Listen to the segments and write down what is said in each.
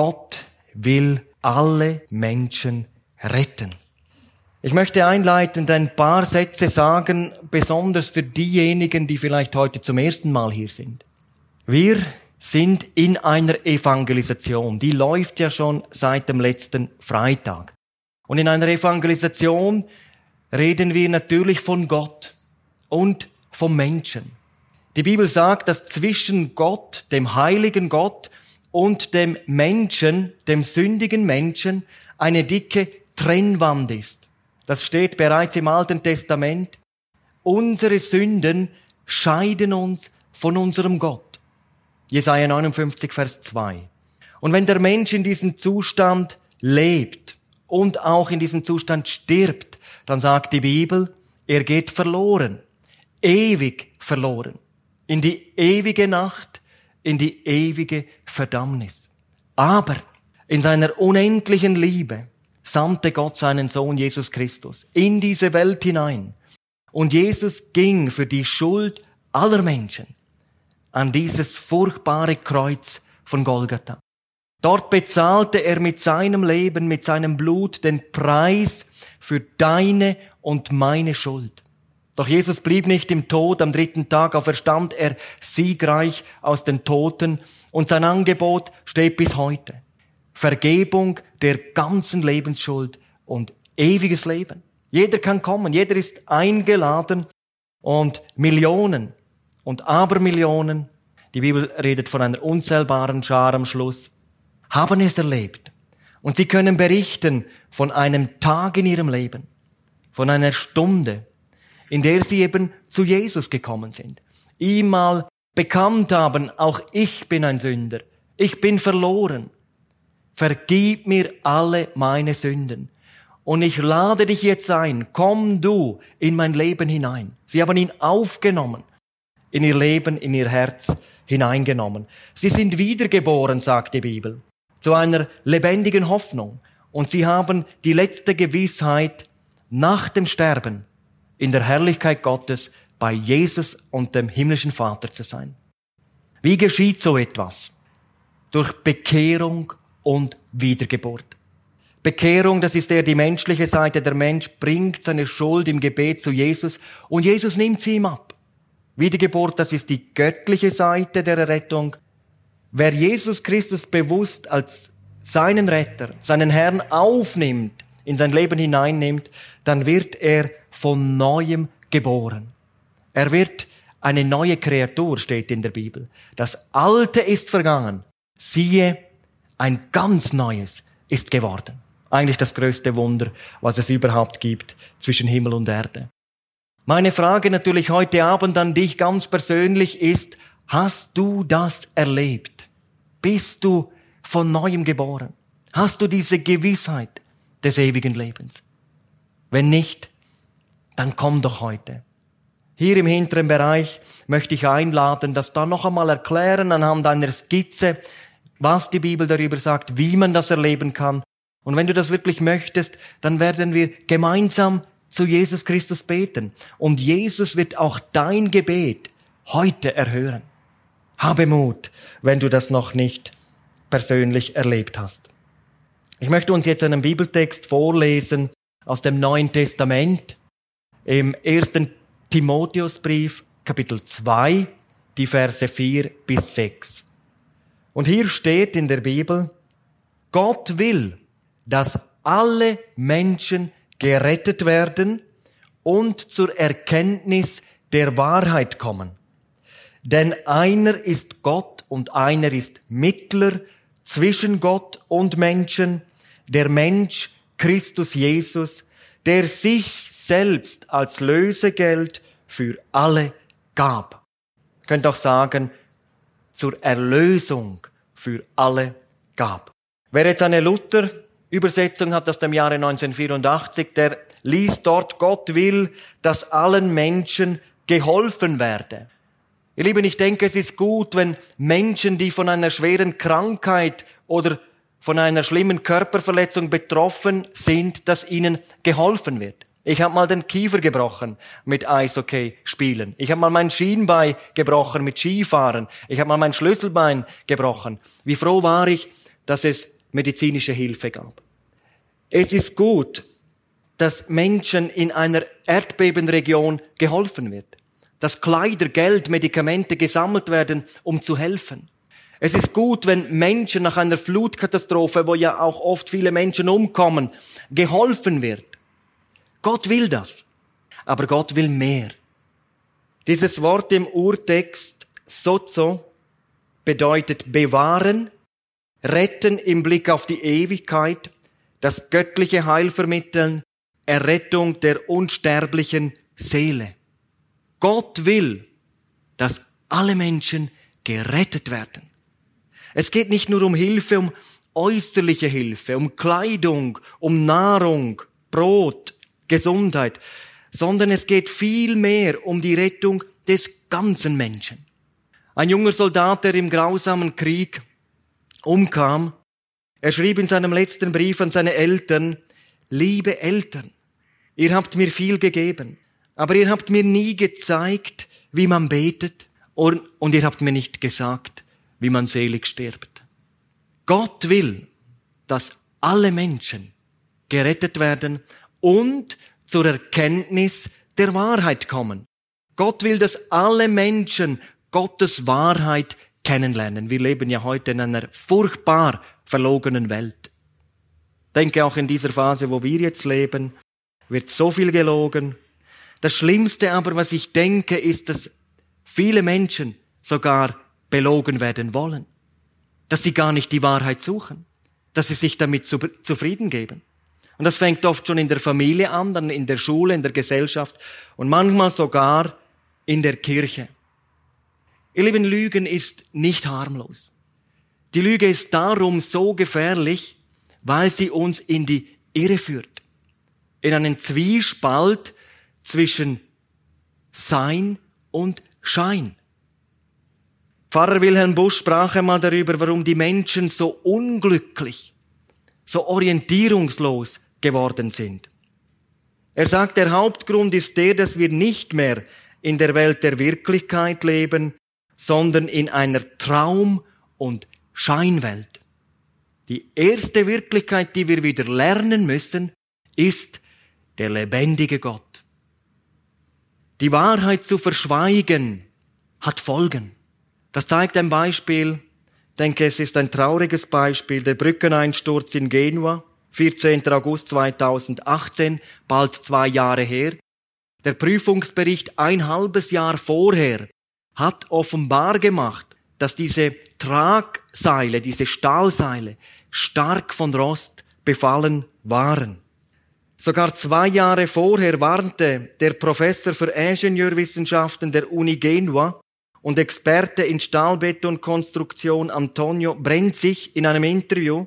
Gott will alle Menschen retten. Ich möchte einleitend ein paar Sätze sagen, besonders für diejenigen, die vielleicht heute zum ersten Mal hier sind. Wir sind in einer Evangelisation. Die läuft ja schon seit dem letzten Freitag. Und in einer Evangelisation reden wir natürlich von Gott und vom Menschen. Die Bibel sagt, dass zwischen Gott, dem heiligen Gott und dem Menschen, dem sündigen Menschen, eine dicke Trennwand ist. Das steht bereits im Alten Testament. Unsere Sünden scheiden uns von unserem Gott. Jesaja 59, Vers 2. Und wenn der Mensch in diesem Zustand lebt und auch in diesem Zustand stirbt, dann sagt die Bibel, er geht verloren, ewig verloren, in die ewige Nacht, in die ewige Verdammnis. Aber in seiner unendlichen Liebe sandte Gott seinen Sohn Jesus Christus in diese Welt hinein. Und Jesus ging für die Schuld aller Menschen an dieses furchtbare Kreuz von Golgatha. Dort bezahlte er mit seinem Leben, mit seinem Blut den Preis für deine und meine Schuld. Doch Jesus blieb nicht im Tod, am dritten Tag auferstand er siegreich aus den Toten und sein Angebot steht bis heute. Vergebung der ganzen Lebensschuld und ewiges Leben. Jeder kann kommen, jeder ist eingeladen und Millionen und Abermillionen, die Bibel redet von einer unzählbaren Schar am Schluss, haben es erlebt. Und sie können berichten von einem Tag in ihrem Leben, von einer Stunde, in der sie eben zu Jesus gekommen sind, ihm mal bekannt haben, auch ich bin ein Sünder, ich bin verloren, vergib mir alle meine Sünden. Und ich lade dich jetzt ein, komm du in mein Leben hinein. Sie haben ihn aufgenommen, in ihr Leben, in ihr Herz hineingenommen. Sie sind wiedergeboren, sagt die Bibel, zu einer lebendigen Hoffnung. Und sie haben die letzte Gewissheit nach dem Sterben in der Herrlichkeit Gottes bei Jesus und dem himmlischen Vater zu sein. Wie geschieht so etwas? Durch Bekehrung und Wiedergeburt. Bekehrung, das ist eher die menschliche Seite. Der Mensch bringt seine Schuld im Gebet zu Jesus und Jesus nimmt sie ihm ab. Wiedergeburt, das ist die göttliche Seite der Errettung. Wer Jesus Christus bewusst als seinen Retter, seinen Herrn aufnimmt, in sein Leben hineinnimmt, dann wird er von neuem geboren. Er wird eine neue Kreatur, steht in der Bibel. Das Alte ist vergangen. Siehe, ein ganz neues ist geworden. Eigentlich das größte Wunder, was es überhaupt gibt zwischen Himmel und Erde. Meine Frage natürlich heute Abend an dich ganz persönlich ist, hast du das erlebt? Bist du von neuem geboren? Hast du diese Gewissheit des ewigen Lebens? Wenn nicht, dann komm doch heute. Hier im hinteren Bereich möchte ich einladen, das da noch einmal erklären anhand einer Skizze, was die Bibel darüber sagt, wie man das erleben kann. Und wenn du das wirklich möchtest, dann werden wir gemeinsam zu Jesus Christus beten. Und Jesus wird auch dein Gebet heute erhören. Habe Mut, wenn du das noch nicht persönlich erlebt hast. Ich möchte uns jetzt einen Bibeltext vorlesen aus dem Neuen Testament im ersten Timotheusbrief, Kapitel 2, die Verse 4 bis 6. Und hier steht in der Bibel, Gott will, dass alle Menschen gerettet werden und zur Erkenntnis der Wahrheit kommen. Denn einer ist Gott und einer ist Mittler zwischen Gott und Menschen, der Mensch Christus Jesus, der sich selbst als Lösegeld für alle gab. Ich könnte auch sagen, zur Erlösung für alle gab. Wer jetzt eine Luther-Übersetzung hat aus dem Jahre 1984, der liest dort, Gott will, dass allen Menschen geholfen werde. Ihr Lieben, ich denke, es ist gut, wenn Menschen, die von einer schweren Krankheit oder von einer schlimmen Körperverletzung betroffen sind, dass ihnen geholfen wird. Ich habe mal den Kiefer gebrochen mit Eishockey spielen. Ich habe mal mein Schienbein gebrochen mit Skifahren. Ich habe mal mein Schlüsselbein gebrochen. Wie froh war ich, dass es medizinische Hilfe gab. Es ist gut, dass Menschen in einer Erdbebenregion geholfen wird, dass Kleider, Geld, Medikamente gesammelt werden, um zu helfen. Es ist gut, wenn Menschen nach einer Flutkatastrophe, wo ja auch oft viele Menschen umkommen, geholfen wird. Gott will das. Aber Gott will mehr. Dieses Wort im Urtext sozo bedeutet bewahren, retten im Blick auf die Ewigkeit, das göttliche Heil vermitteln, Errettung der unsterblichen Seele. Gott will, dass alle Menschen gerettet werden. Es geht nicht nur um Hilfe, um äußerliche Hilfe, um Kleidung, um Nahrung, Brot, Gesundheit, sondern es geht viel mehr um die Rettung des ganzen Menschen. Ein junger Soldat, der im grausamen Krieg umkam, er schrieb in seinem letzten Brief an seine Eltern, liebe Eltern, ihr habt mir viel gegeben, aber ihr habt mir nie gezeigt, wie man betet und, und ihr habt mir nicht gesagt, wie man selig stirbt. Gott will, dass alle Menschen gerettet werden und zur Erkenntnis der Wahrheit kommen. Gott will, dass alle Menschen Gottes Wahrheit kennenlernen. Wir leben ja heute in einer furchtbar verlogenen Welt. Denke auch in dieser Phase, wo wir jetzt leben, wird so viel gelogen. Das Schlimmste aber, was ich denke, ist, dass viele Menschen sogar belogen werden wollen. Dass sie gar nicht die Wahrheit suchen. Dass sie sich damit zufrieden geben. Und das fängt oft schon in der Familie an, dann in der Schule, in der Gesellschaft und manchmal sogar in der Kirche. Ihr Lieben, Lügen ist nicht harmlos. Die Lüge ist darum so gefährlich, weil sie uns in die Irre führt. In einen Zwiespalt zwischen Sein und Schein. Pfarrer Wilhelm Busch sprach einmal darüber, warum die Menschen so unglücklich, so orientierungslos geworden sind. Er sagt, der Hauptgrund ist der, dass wir nicht mehr in der Welt der Wirklichkeit leben, sondern in einer Traum- und Scheinwelt. Die erste Wirklichkeit, die wir wieder lernen müssen, ist der lebendige Gott. Die Wahrheit zu verschweigen hat Folgen. Das zeigt ein Beispiel, ich denke, es ist ein trauriges Beispiel, der Brückeneinsturz in Genua, 14. August 2018, bald zwei Jahre her. Der Prüfungsbericht ein halbes Jahr vorher hat offenbar gemacht, dass diese Tragseile, diese Stahlseile stark von Rost befallen waren. Sogar zwei Jahre vorher warnte der Professor für Ingenieurwissenschaften der Uni Genua und Experte in Stahlbetonkonstruktion Antonio Brenzig in einem Interview,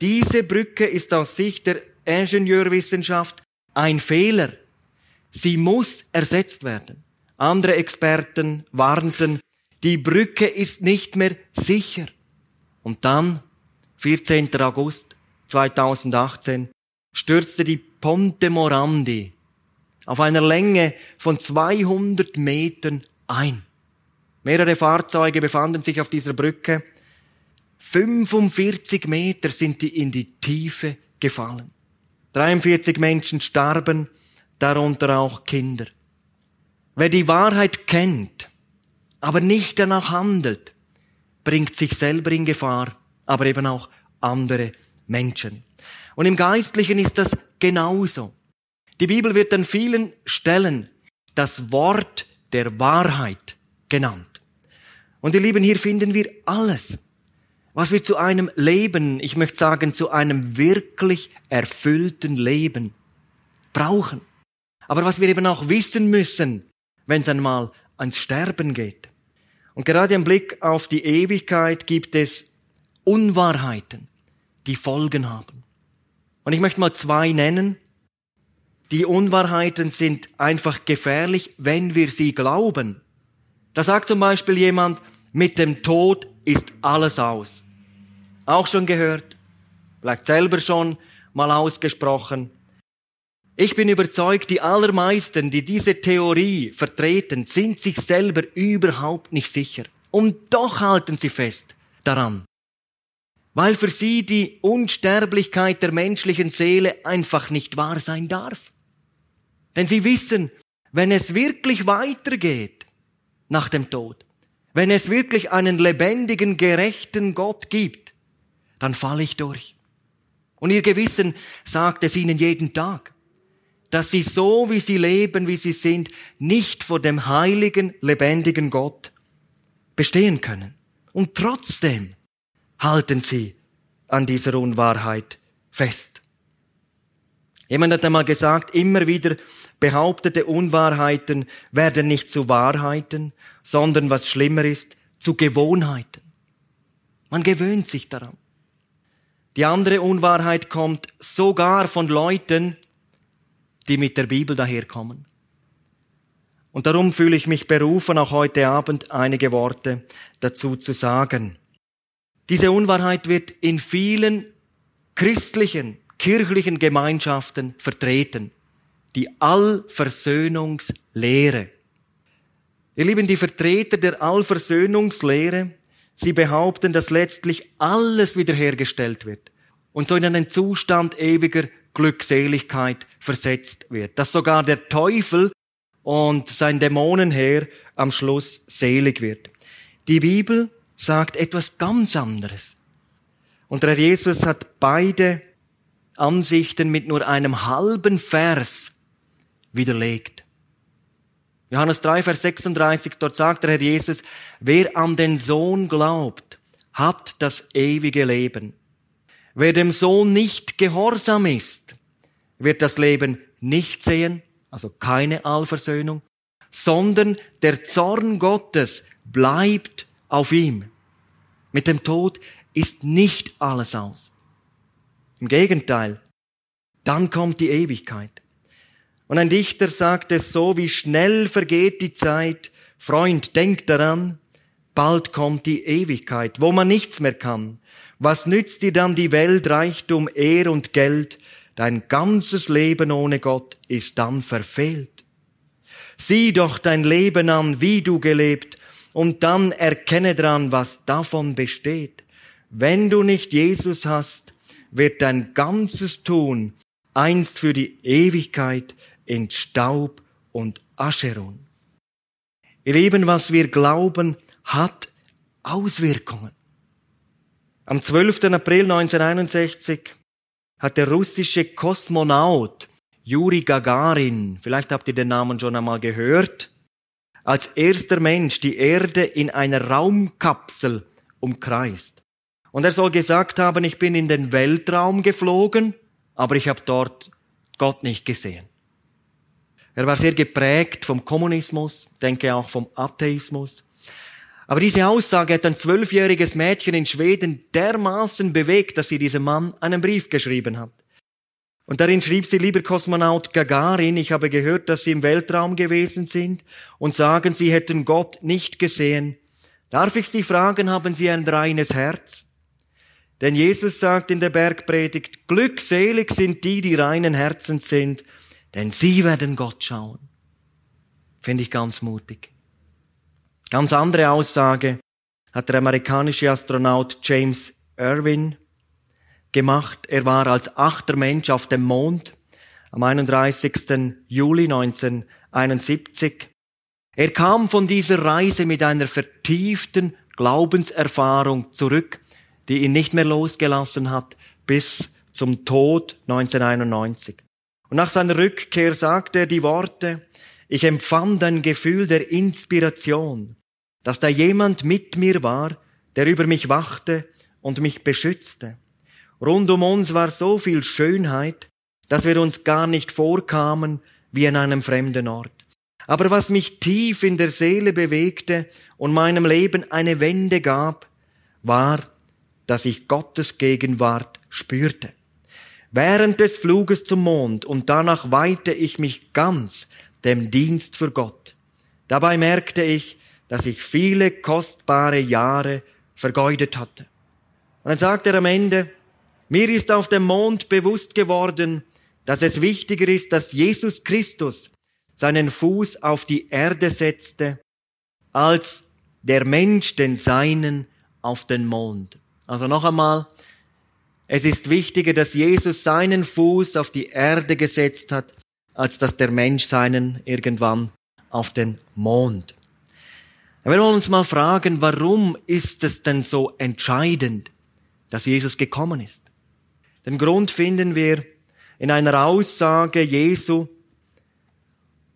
diese Brücke ist aus Sicht der Ingenieurwissenschaft ein Fehler. Sie muss ersetzt werden. Andere Experten warnten, die Brücke ist nicht mehr sicher. Und dann, 14. August 2018, stürzte die Ponte Morandi auf einer Länge von 200 Metern ein. Mehrere Fahrzeuge befanden sich auf dieser Brücke. 45 Meter sind die in die Tiefe gefallen. 43 Menschen starben, darunter auch Kinder. Wer die Wahrheit kennt, aber nicht danach handelt, bringt sich selber in Gefahr, aber eben auch andere Menschen. Und im Geistlichen ist das genauso. Die Bibel wird an vielen Stellen das Wort der Wahrheit genannt. Und ihr Lieben, hier finden wir alles, was wir zu einem Leben, ich möchte sagen, zu einem wirklich erfüllten Leben brauchen. Aber was wir eben auch wissen müssen, wenn es einmal ans Sterben geht. Und gerade im Blick auf die Ewigkeit gibt es Unwahrheiten, die Folgen haben. Und ich möchte mal zwei nennen. Die Unwahrheiten sind einfach gefährlich, wenn wir sie glauben. Da sagt zum Beispiel jemand, mit dem Tod ist alles aus. Auch schon gehört, vielleicht selber schon mal ausgesprochen. Ich bin überzeugt, die allermeisten, die diese Theorie vertreten, sind sich selber überhaupt nicht sicher. Und doch halten sie fest daran. weil für sie die Unsterblichkeit der menschlichen Seele einfach nicht wahr sein darf. Denn sie wissen, wenn es wirklich weitergeht nach dem Tod, wenn es wirklich einen lebendigen, gerechten Gott gibt, dann falle ich durch. Und ihr Gewissen sagt es ihnen jeden Tag, dass sie so, wie sie leben, wie sie sind, nicht vor dem heiligen, lebendigen Gott bestehen können. Und trotzdem halten sie an dieser Unwahrheit fest. Jemand hat einmal gesagt, immer wieder behauptete Unwahrheiten werden nicht zu Wahrheiten, sondern was schlimmer ist, zu Gewohnheiten. Man gewöhnt sich daran. Die andere Unwahrheit kommt sogar von Leuten, die mit der Bibel daherkommen. Und darum fühle ich mich berufen, auch heute Abend einige Worte dazu zu sagen. Diese Unwahrheit wird in vielen christlichen, kirchlichen Gemeinschaften vertreten. Die Allversöhnungslehre. Ihr Lieben, die Vertreter der Allversöhnungslehre, sie behaupten, dass letztlich alles wiederhergestellt wird und so in einen Zustand ewiger Glückseligkeit versetzt wird. Dass sogar der Teufel und sein Dämonenheer am Schluss selig wird. Die Bibel sagt etwas ganz anderes. Und der Jesus hat beide Ansichten mit nur einem halben Vers widerlegt. Johannes 3, Vers 36, dort sagt der Herr Jesus, wer an den Sohn glaubt, hat das ewige Leben. Wer dem Sohn nicht gehorsam ist, wird das Leben nicht sehen, also keine Allversöhnung, sondern der Zorn Gottes bleibt auf ihm. Mit dem Tod ist nicht alles aus. Im Gegenteil, dann kommt die Ewigkeit. Und ein Dichter sagt es so, wie schnell vergeht die Zeit. Freund, denk daran, bald kommt die Ewigkeit, wo man nichts mehr kann. Was nützt dir dann die Welt, Reichtum, Ehr und Geld? Dein ganzes Leben ohne Gott ist dann verfehlt. Sieh doch dein Leben an, wie du gelebt, und dann erkenne dran, was davon besteht. Wenn du nicht Jesus hast, wird dein ganzes Tun einst für die Ewigkeit in Staub und Asche ruhen. Ihr Lieben, was wir glauben, hat Auswirkungen. Am 12. April 1961 hat der russische Kosmonaut Juri Gagarin, vielleicht habt ihr den Namen schon einmal gehört, als erster Mensch die Erde in einer Raumkapsel umkreist. Und er soll gesagt haben, ich bin in den Weltraum geflogen, aber ich habe dort Gott nicht gesehen. Er war sehr geprägt vom Kommunismus, denke auch vom Atheismus. Aber diese Aussage hat ein zwölfjähriges Mädchen in Schweden dermaßen bewegt, dass sie diesem Mann einen Brief geschrieben hat. Und darin schrieb sie, lieber Kosmonaut Gagarin, ich habe gehört, dass Sie im Weltraum gewesen sind und sagen, Sie hätten Gott nicht gesehen. Darf ich Sie fragen, haben Sie ein reines Herz? Denn Jesus sagt in der Bergpredigt, glückselig sind die, die reinen Herzens sind, denn sie werden Gott schauen. Finde ich ganz mutig. Ganz andere Aussage hat der amerikanische Astronaut James Irwin gemacht. Er war als achter Mensch auf dem Mond am 31. Juli 1971. Er kam von dieser Reise mit einer vertieften Glaubenserfahrung zurück, die ihn nicht mehr losgelassen hat bis zum Tod 1991. Und nach seiner Rückkehr sagte er die Worte, ich empfand ein Gefühl der Inspiration, dass da jemand mit mir war, der über mich wachte und mich beschützte. Rund um uns war so viel Schönheit, dass wir uns gar nicht vorkamen wie an einem fremden Ort. Aber was mich tief in der Seele bewegte und meinem Leben eine Wende gab, war, dass ich Gottes Gegenwart spürte. Während des Fluges zum Mond und danach weihte ich mich ganz dem Dienst für Gott. Dabei merkte ich, dass ich viele kostbare Jahre vergeudet hatte. Und dann sagt er am Ende, mir ist auf dem Mond bewusst geworden, dass es wichtiger ist, dass Jesus Christus seinen Fuß auf die Erde setzte, als der Mensch den seinen auf den Mond. Also noch einmal, Es ist wichtiger, dass Jesus seinen Fuß auf die Erde gesetzt hat, als dass der Mensch seinen irgendwann auf den Mond. Wir wollen uns mal fragen, warum ist es denn so entscheidend, dass Jesus gekommen ist? Den Grund finden wir in einer Aussage Jesu.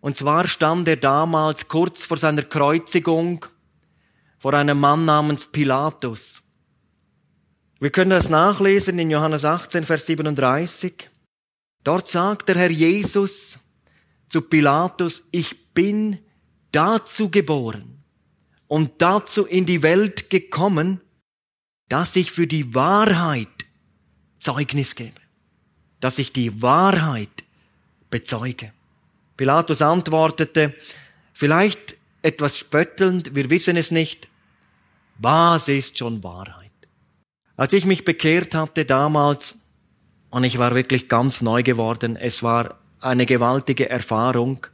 Und zwar stand er damals kurz vor seiner Kreuzigung vor einem Mann namens Pilatus. Wir können das nachlesen in Johannes 18, Vers 37. Dort sagt der Herr Jesus zu Pilatus, ich bin dazu geboren und dazu in die Welt gekommen, dass ich für die Wahrheit Zeugnis gebe, dass ich die Wahrheit bezeuge. Pilatus antwortete, vielleicht etwas spöttelnd, wir wissen es nicht, was ist schon Wahrheit? Als ich mich bekehrt hatte damals, und ich war wirklich ganz neu geworden, es war eine gewaltige Erfahrung,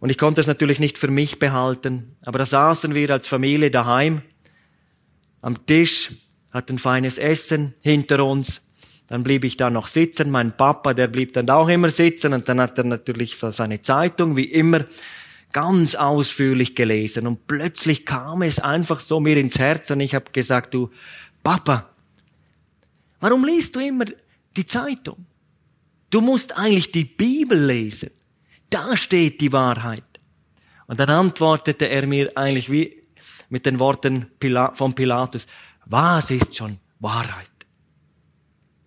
und ich konnte es natürlich nicht für mich behalten, aber da saßen wir als Familie daheim. Am Tisch, hatten feines Essen hinter uns, dann blieb ich da noch sitzen, mein Papa, der blieb dann auch immer sitzen. Und dann hat er natürlich seine Zeitung, wie immer, ganz ausführlich gelesen. Und plötzlich kam es einfach so mir ins Herz. Und ich habe gesagt, du Papa, warum liest du immer die Zeitung? Du musst eigentlich die Bibel lesen. Da steht die Wahrheit. Und dann antwortete er mir eigentlich wie mit den Worten von Pilatus, was ist schon Wahrheit?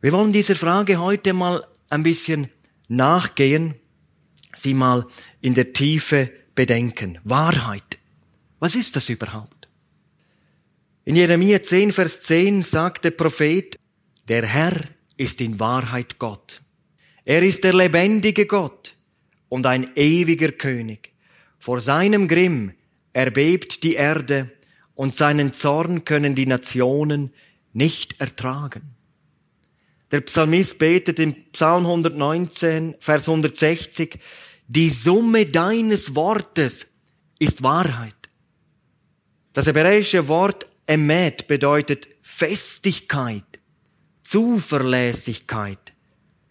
Wir wollen dieser Frage heute mal ein bisschen nachgehen, sie mal in der Tiefe bedenken. Wahrheit. Was ist das überhaupt? In Jeremia 10, Vers 10 sagt der Prophet, der Herr ist in Wahrheit Gott. Er ist der lebendige Gott und ein ewiger König. Vor seinem Grimm erbebt die Erde und seinen Zorn können die Nationen nicht ertragen. Der Psalmist betet im Psalm 119, Vers 160, die Summe deines Wortes ist Wahrheit. Das hebräische Wort emet bedeutet Festigkeit, Zuverlässigkeit,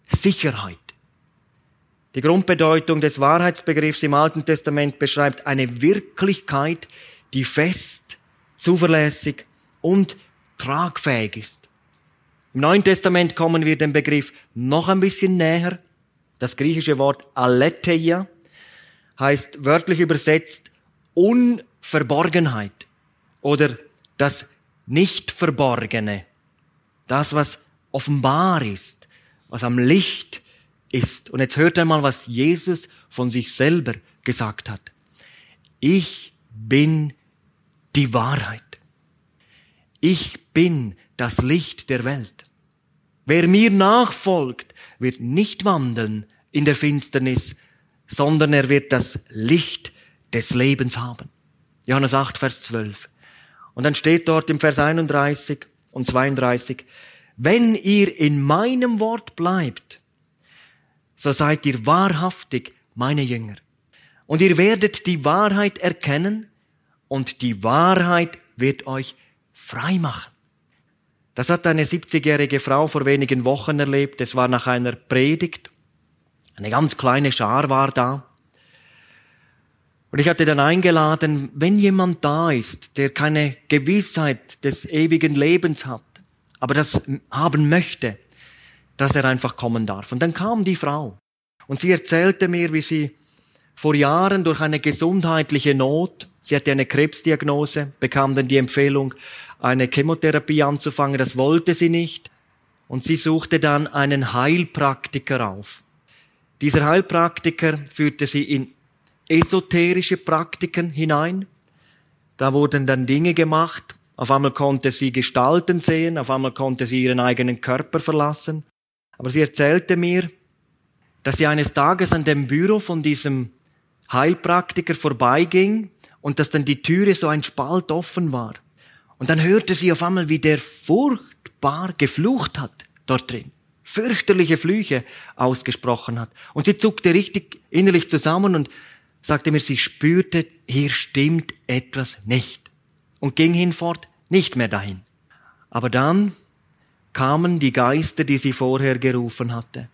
Sicherheit. Die Grundbedeutung des Wahrheitsbegriffs im Alten Testament beschreibt eine Wirklichkeit, die fest, zuverlässig und tragfähig ist. Im Neuen Testament kommen wir dem Begriff noch ein bisschen näher. Das griechische Wort aletheia heißt wörtlich übersetzt Unverborgenheit oder das Nicht-Verborgene. Das, was offenbar ist, was am Licht ist. Und jetzt hört einmal, was Jesus von sich selber gesagt hat. Ich bin die Wahrheit. Ich bin das Licht der Welt. Wer mir nachfolgt, wird nicht wandeln in der Finsternis, sondern er wird das Licht des Lebens haben. Johannes 8, Vers 12. Und dann steht dort im Vers 31 und 32, wenn ihr in meinem Wort bleibt, so seid ihr wahrhaftig meine Jünger. Und ihr werdet die Wahrheit erkennen und die Wahrheit wird euch frei machen. Das hat eine 70-jährige Frau vor wenigen Wochen erlebt. Es war nach einer Predigt. Eine ganz kleine Schar war da. Und ich hatte dann eingeladen, wenn jemand da ist, der keine Gewissheit des ewigen Lebens hat, aber das haben möchte, dass er einfach kommen darf. Und dann kam die Frau und sie erzählte mir, wie sie vor Jahren durch eine gesundheitliche Not, sie hatte eine Krebsdiagnose, bekam dann die Empfehlung, eine Chemotherapie anzufangen. Das wollte sie nicht. Und sie suchte dann einen Heilpraktiker auf. Dieser Heilpraktiker führte sie in esoterische Praktiken hinein. Da wurden dann Dinge gemacht. Auf einmal konnte sie Gestalten sehen, auf einmal konnte sie ihren eigenen Körper verlassen. Aber sie erzählte mir, dass sie eines Tages an dem Büro von diesem Heilpraktiker vorbeiging und dass dann die Türe so ein Spalt offen war. Und dann hörte sie auf einmal, wie der furchtbar geflucht hat dort drin. Fürchterliche Flüche ausgesprochen hat. Und sie zuckte richtig innerlich zusammen und sagte mir, sie spürte, hier stimmt etwas nicht. Und ging hinfort nicht mehr dahin. Aber dann kamen die Geister, die sie vorher gerufen hatte.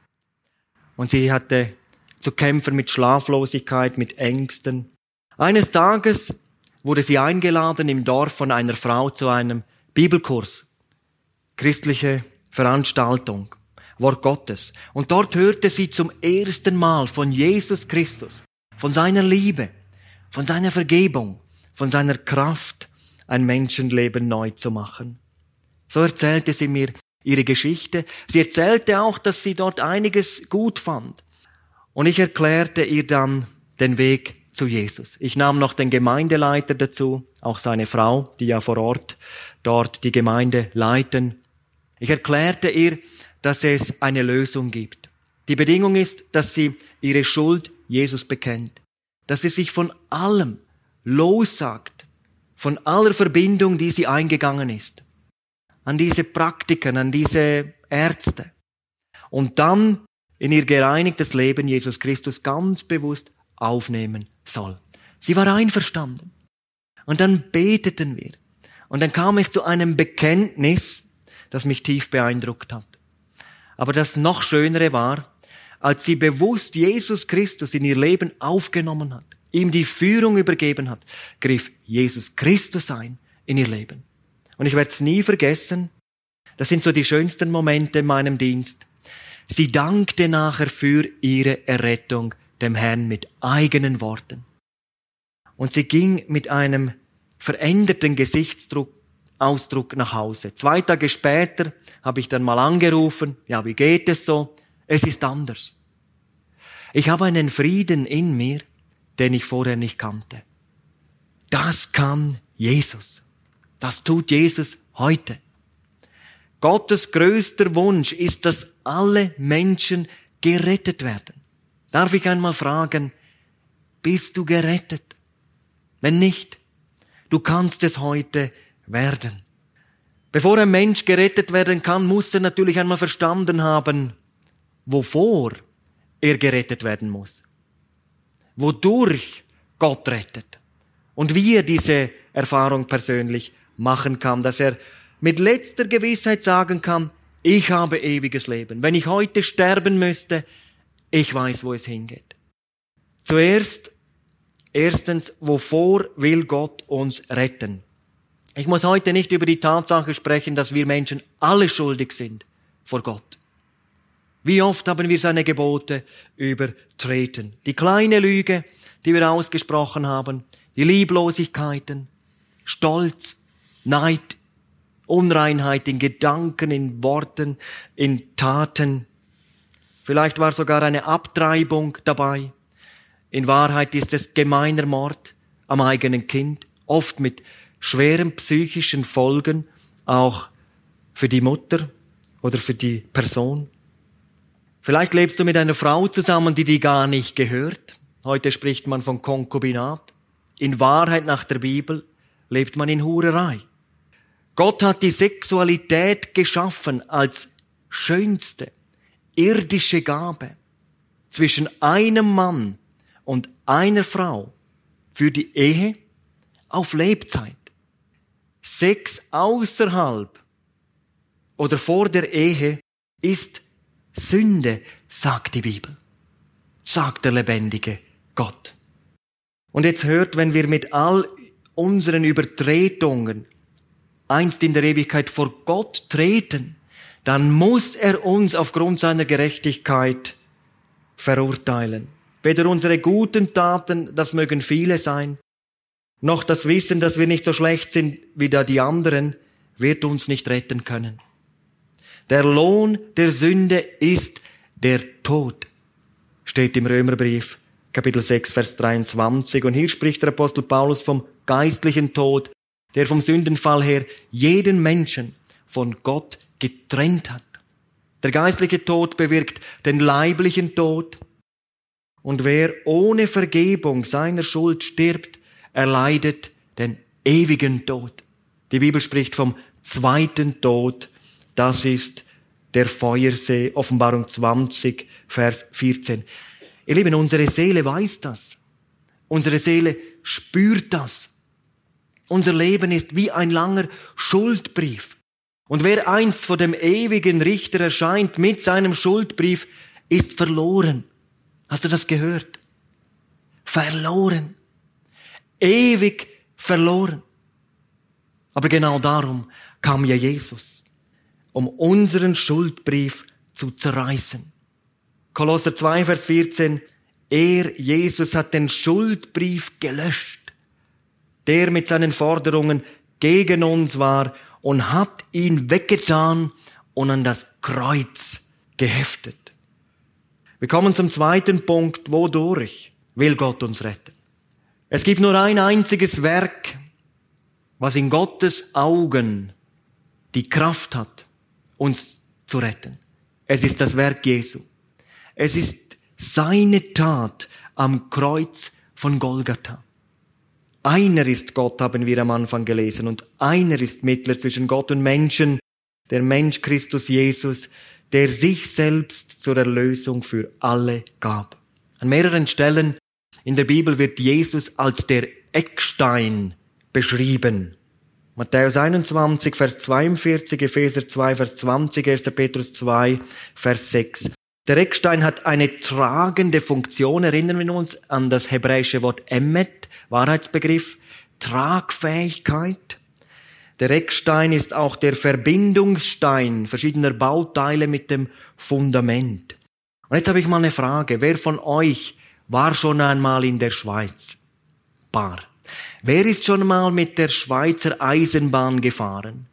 Und sie hatte zu kämpfen mit Schlaflosigkeit, mit Ängsten. Eines Tages wurde sie eingeladen im Dorf von einer Frau zu einem Bibelkurs, christliche Veranstaltung, Wort Gottes. Und dort hörte sie zum ersten Mal von Jesus Christus, von seiner Liebe, von seiner Vergebung, von seiner Kraft, ein Menschenleben neu zu machen. So erzählte sie mir ihre Geschichte. Sie erzählte auch, dass sie dort einiges gut fand. Und ich erklärte ihr dann den Weg zu Jesus. Ich nahm noch den Gemeindeleiter dazu, auch seine Frau, die ja vor Ort dort die Gemeinde leiten. Ich erklärte ihr, dass es eine Lösung gibt. Die Bedingung ist, dass sie ihre Schuld Jesus bekennt, dass sie sich von allem lossagt, von aller Verbindung, die sie eingegangen ist, an diese Praktiken, an diese Ärzte. Und dann in ihr gereinigtes Leben Jesus Christus ganz bewusst aufnehmen soll. Sie war einverstanden. Und dann beteten wir. Und dann kam es zu einem Bekenntnis, das mich tief beeindruckt hat. Aber das noch Schönere war, als sie bewusst Jesus Christus in ihr Leben aufgenommen hat, ihm die Führung übergeben hat, griff Jesus Christus ein in ihr Leben. Und ich werde es nie vergessen, das sind so die schönsten Momente in meinem Dienst. Sie dankte nachher für ihre Errettung dem Herrn mit eigenen Worten. Und sie ging mit einem veränderten Gesichtsdruck Ausdruck nach Hause. Zwei Tage später habe ich dann mal angerufen, ja, wie geht es so? Es ist anders. Ich habe einen Frieden in mir, den ich vorher nicht kannte. Das kann Jesus. Das tut Jesus heute. Gottes größter Wunsch ist, dass alle Menschen gerettet werden. Darf ich einmal fragen, bist du gerettet? Wenn nicht, du kannst es heute werden. Bevor ein Mensch gerettet werden kann, muss er natürlich einmal verstanden haben, wovor er gerettet werden muss. Wodurch Gott rettet. Und wie er diese Erfahrung persönlich machen kann, dass er mit letzter Gewissheit sagen kann, ich habe ewiges Leben. Wenn ich heute sterben müsste, ich weiß, wo es hingeht. Zuerst, erstens, wovor will Gott uns retten? Ich muss heute nicht über die Tatsache sprechen, dass wir Menschen alle schuldig sind vor Gott. Wie oft haben wir seine Gebote übertreten? Die kleine Lüge, die wir ausgesprochen haben, die Lieblosigkeiten, Stolz, Neid, Unreinheit in Gedanken, in Worten, in Taten. Vielleicht war sogar eine Abtreibung dabei. In Wahrheit ist es gemeiner Mord am eigenen Kind, oft mit schweren psychischen Folgen, auch für die Mutter oder für die Person. Vielleicht lebst du mit einer Frau zusammen, die dir gar nicht gehört. Heute spricht man von Konkubinat. In Wahrheit nach der Bibel lebt man in Hurerei. Gott hat die Sexualität geschaffen als schönste irdische Gabe zwischen einem Mann und einer Frau für die Ehe auf Lebzeit. Sex außerhalb oder vor der Ehe ist Sünde, sagt die Bibel, sagt der lebendige Gott. Und jetzt hört, wenn wir mit all unseren Übertretungen einst in der Ewigkeit vor Gott treten, dann muss er uns aufgrund seiner Gerechtigkeit verurteilen. Weder unsere guten Taten, das mögen viele sein, noch das Wissen, dass wir nicht so schlecht sind wie da die anderen, wird uns nicht retten können. Der Lohn der Sünde ist der Tod, steht im Römerbrief, Kapitel 6, Vers 23. Und hier spricht der Apostel Paulus vom geistlichen Tod, der vom Sündenfall her jeden Menschen von Gott getrennt hat. Der geistliche Tod bewirkt den leiblichen Tod. Und wer ohne Vergebung seiner Schuld stirbt, erleidet den ewigen Tod. Die Bibel spricht vom zweiten Tod. Das ist der Feuersee, Offenbarung 20, Vers 14. Ihr Lieben, unsere Seele weiß das. Unsere Seele spürt das. Unser Leben ist wie ein langer Schuldbrief. Und wer einst vor dem ewigen Richter erscheint mit seinem Schuldbrief, ist verloren. Hast du das gehört? Verloren. Ewig verloren. Aber genau darum kam ja Jesus, um unseren Schuldbrief zu zerreißen. Kolosser 2, Vers 14. Er, Jesus, hat den Schuldbrief gelöscht, der mit seinen Forderungen gegen uns war und hat ihn weggetan und an das Kreuz geheftet. Wir kommen zum zweiten Punkt. Wodurch will Gott uns retten? Es gibt nur ein einziges Werk, was in Gottes Augen die Kraft hat, uns zu retten. Es ist das Werk Jesu. Es ist seine Tat am Kreuz von Golgatha. Einer ist Gott, haben wir am Anfang gelesen, und einer ist Mittler zwischen Gott und Menschen, der Mensch Christus Jesus, der sich selbst zur Erlösung für alle gab. An mehreren Stellen in der Bibel wird Jesus als der Eckstein beschrieben. Matthäus 21, Vers 42, Epheser 2, Vers 20, 1. Petrus 2, Vers 6. Der Eckstein hat eine tragende Funktion. Erinnern wir uns an das hebräische Wort Emmet, Wahrheitsbegriff, Tragfähigkeit. Der Eckstein ist auch der Verbindungsstein verschiedener Bauteile mit dem Fundament. Und jetzt habe ich mal eine Frage. Wer von euch war schon einmal in der Schweiz? Paar. Wer ist schon mal mit der Schweizer Eisenbahn gefahren?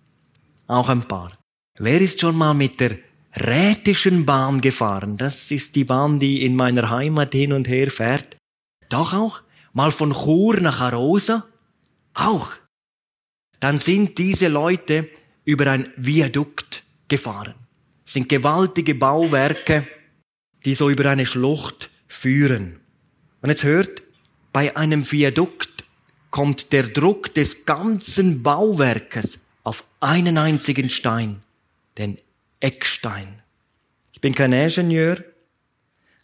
Auch ein paar. Wer ist schon mal mit der Rätischen Bahn gefahren? Das ist die Bahn, die in meiner Heimat hin und her fährt. Doch auch? Mal von Chur nach Arosa? Auch dann sind diese Leute über ein Viadukt gefahren. Das sind gewaltige Bauwerke, die so über eine Schlucht führen. Und jetzt hört, bei einem Viadukt kommt der Druck des ganzen Bauwerkes auf einen einzigen Stein, den Eckstein. Ich bin kein Ingenieur,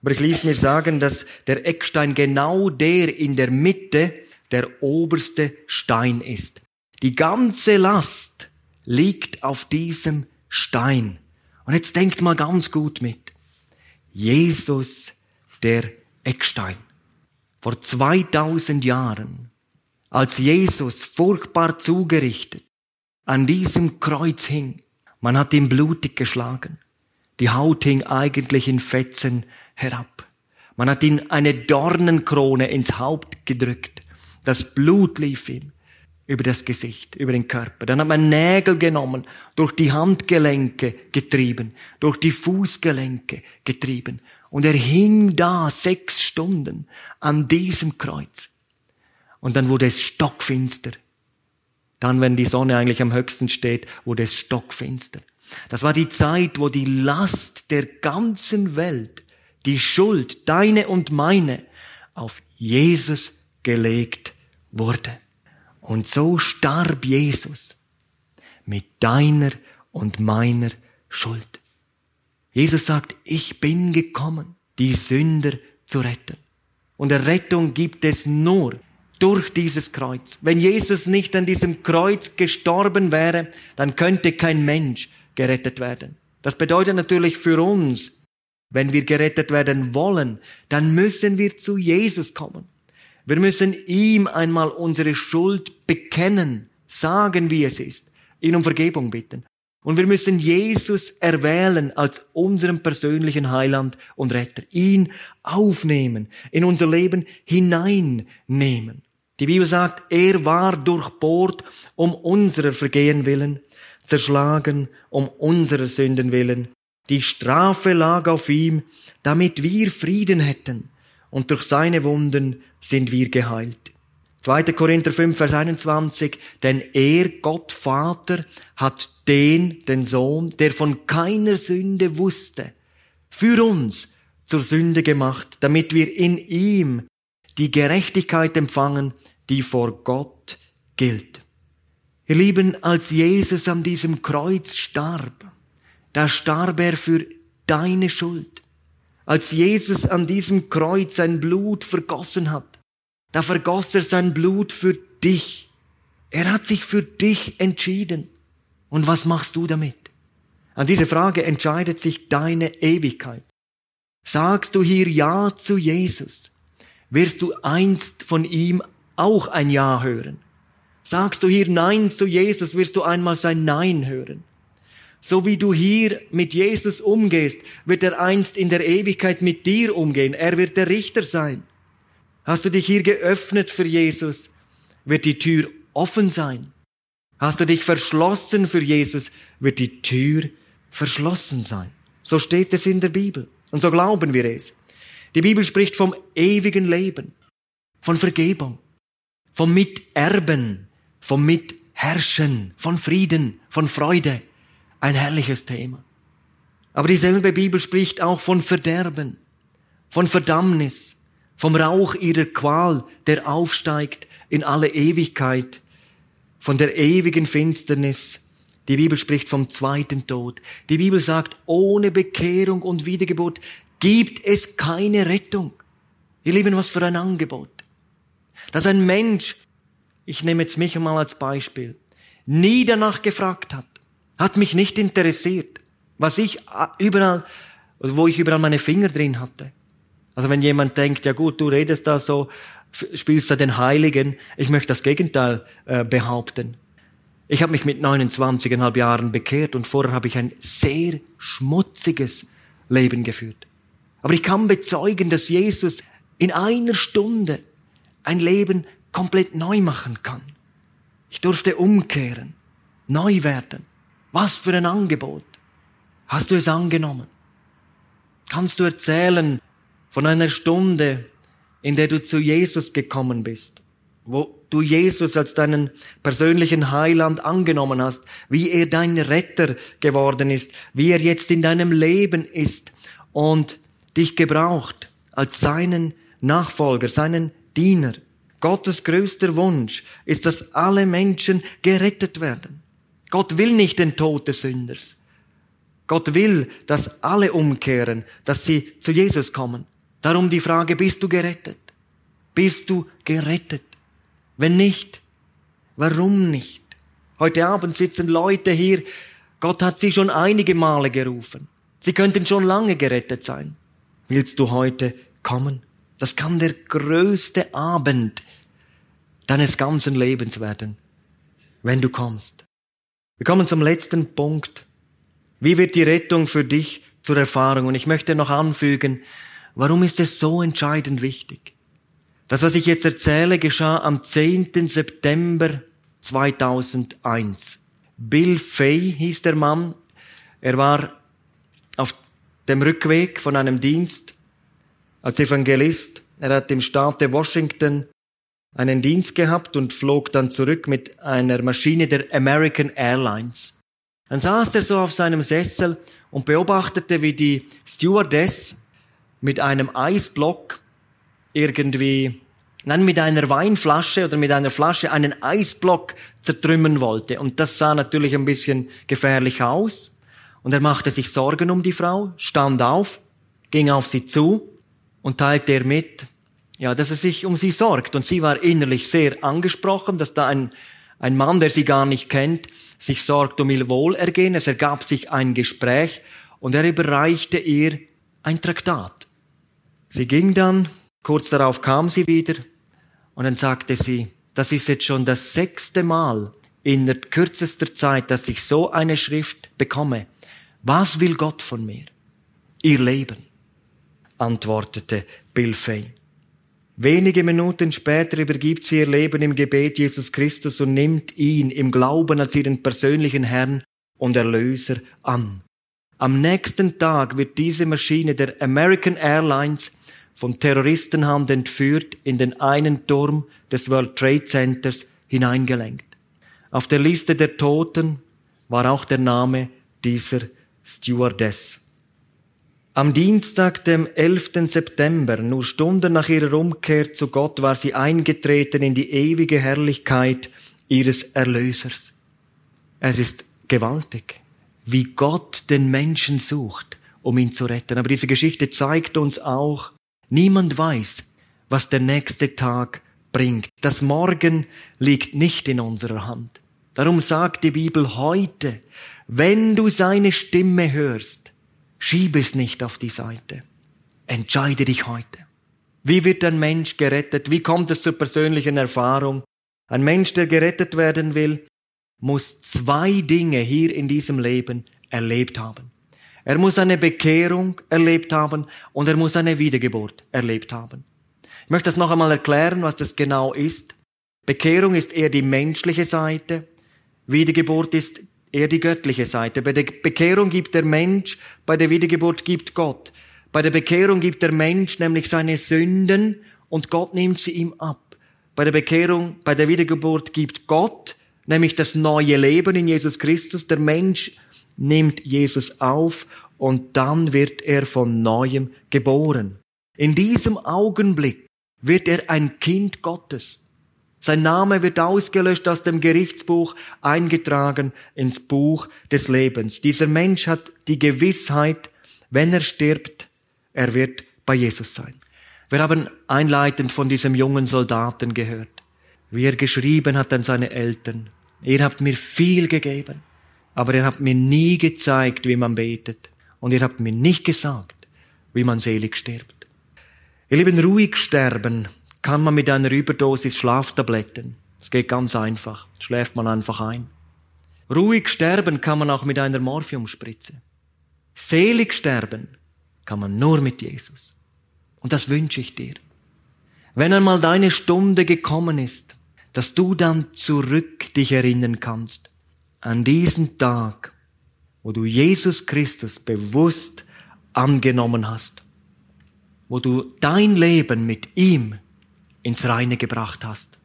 aber ich ließ mir sagen, dass der Eckstein genau der in der Mitte der oberste Stein ist. Die ganze Last liegt auf diesem Stein. Und jetzt denkt mal ganz gut mit. Jesus, der Eckstein. Vor 2000 Jahren, als Jesus furchtbar zugerichtet an diesem Kreuz hing, man hat ihn blutig geschlagen. Die Haut hing eigentlich in Fetzen herab. Man hat ihn eine Dornenkrone ins Haupt gedrückt. Das Blut lief ihm über das Gesicht, über den Körper. Dann hat man Nägel genommen, durch die Handgelenke getrieben, durch die Fußgelenke getrieben. Und er hing da sechs Stunden an diesem Kreuz. Und dann wurde es stockfinster. Dann, wenn die Sonne eigentlich am höchsten steht, wurde es stockfinster. Das war die Zeit, wo die Last der ganzen Welt, die Schuld, deine und meine, auf Jesus gelegt wurde. Und so starb Jesus mit deiner und meiner Schuld. Jesus sagt, ich bin gekommen, die Sünder zu retten. Und Errettung gibt es nur durch dieses Kreuz. Wenn Jesus nicht an diesem Kreuz gestorben wäre, dann könnte kein Mensch gerettet werden. Das bedeutet natürlich für uns, wenn wir gerettet werden wollen, dann müssen wir zu Jesus kommen. Wir müssen ihm einmal unsere Schuld bekennen, sagen, wie es ist, ihn um Vergebung bitten. Und wir müssen Jesus erwählen als unseren persönlichen Heiland und Retter, ihn aufnehmen, in unser Leben hineinnehmen. Die Bibel sagt, er war durchbohrt um unserer Vergehen willen, zerschlagen um unserer Sünden willen. Die Strafe lag auf ihm, damit wir Frieden hätten und durch seine Wunden sind wir geheilt. 2. Korinther 5, Vers 21, denn er, Gott Vater, hat den, den Sohn, der von keiner Sünde wusste, für uns zur Sünde gemacht, damit wir in ihm die Gerechtigkeit empfangen, die vor Gott gilt. Ihr Lieben, als Jesus an diesem Kreuz starb, da starb er für deine Schuld. Als Jesus an diesem Kreuz sein Blut vergossen hat, da vergoss er sein Blut für dich. Er hat sich für dich entschieden. Und was machst du damit? An diese Frage entscheidet sich deine Ewigkeit. Sagst du hier Ja zu Jesus, wirst du einst von ihm auch ein Ja hören. Sagst du hier Nein zu Jesus, wirst du einmal sein Nein hören. So wie du hier mit Jesus umgehst, wird er einst in der Ewigkeit mit dir umgehen. Er wird der Richter sein. Hast du dich hier geöffnet für Jesus, wird die Tür offen sein. Hast du dich verschlossen für Jesus, wird die Tür verschlossen sein. So steht es in der Bibel. Und so glauben wir es. Die Bibel spricht vom ewigen Leben, von Vergebung, vom Miterben, vom Mitherrschen, von Frieden, von Freude. Ein herrliches Thema. Aber dieselbe Bibel spricht auch von Verderben, von Verdammnis, vom Rauch ihrer Qual, der aufsteigt in alle Ewigkeit, von der ewigen Finsternis. Die Bibel spricht vom zweiten Tod. Die Bibel sagt, ohne Bekehrung und Wiedergeburt gibt es keine Rettung. Ihr Lieben, was für ein Angebot. Dass ein Mensch, ich nehme jetzt mich mal als Beispiel, nie danach gefragt hat, hat mich nicht interessiert, was ich überall, wo ich überall meine Finger drin hatte. Also wenn jemand denkt, ja gut, du redest da so, spielst da den Heiligen, ich möchte das Gegenteil äh, behaupten. Ich habe mich mit 29,5 Jahren bekehrt und vorher habe ich ein sehr schmutziges Leben geführt. Aber ich kann bezeugen, dass Jesus in einer Stunde ein Leben komplett neu machen kann. Ich durfte umkehren, neu werden. Was für ein Angebot. Hast du es angenommen? Kannst du erzählen von einer Stunde, in der du zu Jesus gekommen bist, wo du Jesus als deinen persönlichen Heiland angenommen hast, wie er dein Retter geworden ist, wie er jetzt in deinem Leben ist und dich gebraucht als seinen Nachfolger, seinen Diener. Gottes größter Wunsch ist, dass alle Menschen gerettet werden. Gott will nicht den Tod des Sünders. Gott will, dass alle umkehren, dass sie zu Jesus kommen. Darum die Frage, bist du gerettet? Bist du gerettet? Wenn nicht, warum nicht? Heute Abend sitzen Leute hier, Gott hat sie schon einige Male gerufen. Sie könnten schon lange gerettet sein. Willst du heute kommen? Das kann der größte Abend deines ganzen Lebens werden, wenn du kommst. Wir kommen zum letzten Punkt. Wie wird die Rettung für dich zur Erfahrung? Und ich möchte noch anfügen, warum ist es so entscheidend wichtig? Das, was ich jetzt erzähle, geschah am 10. September 2001. Bill Fay hieß der Mann. Er war auf dem Rückweg von einem Dienst als Evangelist. Er hat im Staate Washington einen Dienst gehabt und flog dann zurück mit einer Maschine der American Airlines. Dann saß er so auf seinem Sessel und beobachtete, wie die Stewardess mit einem Eisblock irgendwie, nein, mit einer Weinflasche oder mit einer Flasche einen Eisblock zertrümmern wollte. Und das sah natürlich ein bisschen gefährlich aus. Und er machte sich Sorgen um die Frau, stand auf, ging auf sie zu und teilte ihr mit, ja, dass er sich um sie sorgt. Und sie war innerlich sehr angesprochen, dass da ein, ein Mann, der sie gar nicht kennt, sich sorgt um ihr Wohlergehen. Es ergab sich ein Gespräch und er überreichte ihr ein Traktat. Sie ging dann, kurz darauf kam sie wieder und dann sagte sie, das ist jetzt schon das sechste Mal in der kürzester Zeit, dass ich so eine Schrift bekomme. Was will Gott von mir? Ihr Leben, antwortete Bill Fay. Wenige Minuten später übergibt sie ihr Leben im Gebet Jesus Christus und nimmt ihn im Glauben als ihren persönlichen Herrn und Erlöser an. Am nächsten Tag wird diese Maschine der American Airlines von Terroristenhand entführt in den einen Turm des World Trade Centers hineingelenkt. Auf der Liste der Toten war auch der Name dieser Stewardess. Am Dienstag, dem 11. September, nur Stunden nach ihrer Umkehr zu Gott, war sie eingetreten in die ewige Herrlichkeit ihres Erlösers. Es ist gewaltig, wie Gott den Menschen sucht, um ihn zu retten. Aber diese Geschichte zeigt uns auch, niemand weiß, was der nächste Tag bringt. Das Morgen liegt nicht in unserer Hand. Darum sagt die Bibel heute, wenn du seine Stimme hörst, schieb es nicht auf die Seite. Entscheide dich heute. Wie wird ein Mensch gerettet? Wie kommt es zur persönlichen Erfahrung? Ein Mensch, der gerettet werden will, muss zwei Dinge hier in diesem Leben erlebt haben. Er muss eine Bekehrung erlebt haben und er muss eine Wiedergeburt erlebt haben. Ich möchte das noch einmal erklären, was das genau ist. Bekehrung ist eher die menschliche Seite, Wiedergeburt ist eher die göttliche Seite. Bei der Bekehrung gibt der Mensch, bei der Wiedergeburt gibt Gott. Bei der Bekehrung gibt der Mensch nämlich seine Sünden und Gott nimmt sie ihm ab. Bei der Bekehrung, bei der Wiedergeburt gibt Gott nämlich das neue Leben in Jesus Christus. Der Mensch nimmt Jesus auf und dann wird er von neuem geboren. In diesem Augenblick wird er ein Kind Gottes. Sein Name wird ausgelöscht aus dem Gerichtsbuch, eingetragen ins Buch des Lebens. Dieser Mensch hat die Gewissheit, wenn er stirbt, er wird bei Jesus sein. Wir haben einleitend von diesem jungen Soldaten gehört, wie er geschrieben hat an seine Eltern. Ihr habt mir viel gegeben, aber ihr habt mir nie gezeigt, wie man betet. Und ihr habt mir nicht gesagt, wie man selig stirbt. Ihr Lieben, ruhig sterben kann man mit einer Überdosis Schlaftabletten. Es geht ganz einfach. Schläft man einfach ein. Ruhig sterben kann man auch mit einer Morphiumspritze. Selig sterben kann man nur mit Jesus. Und das wünsche ich dir. Wenn einmal deine Stunde gekommen ist, dass du dann zurück dich erinnern kannst an diesen Tag, wo du Jesus Christus bewusst angenommen hast, wo du dein Leben mit ihm ins Reine gebracht hast.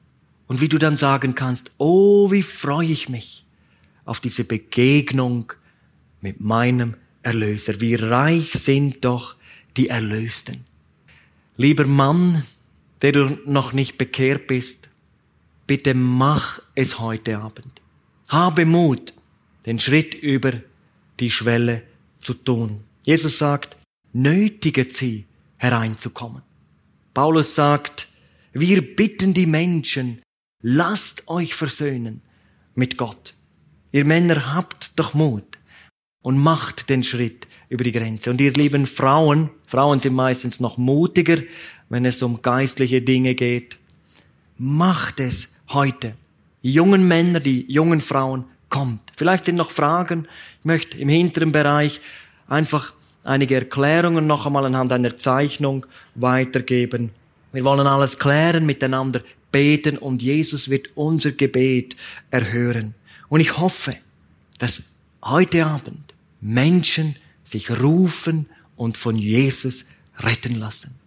Und wie du dann sagen kannst, oh, wie freue ich mich auf diese Begegnung mit meinem Erlöser. Wie reich sind doch die Erlösten. Lieber Mann, der du noch nicht bekehrt bist, bitte mach es heute Abend. Habe Mut, den Schritt über die Schwelle zu tun. Jesus sagt, nötiget sie hereinzukommen. Paulus sagt, wir bitten die Menschen, lasst euch versöhnen mit Gott. Ihr Männer habt doch Mut und macht den Schritt über die Grenze. Und ihr lieben Frauen, Frauen sind meistens noch mutiger, wenn es um geistliche Dinge geht. Macht es heute. Die jungen Männer, die jungen Frauen, kommt. Vielleicht sind noch Fragen. Ich möchte im hinteren Bereich einfach einige Erklärungen noch einmal anhand einer Zeichnung weitergeben. Wir wollen alles klären miteinander, beten und Jesus wird unser Gebet erhören. Und ich hoffe, dass heute Abend Menschen sich rufen und von Jesus retten lassen.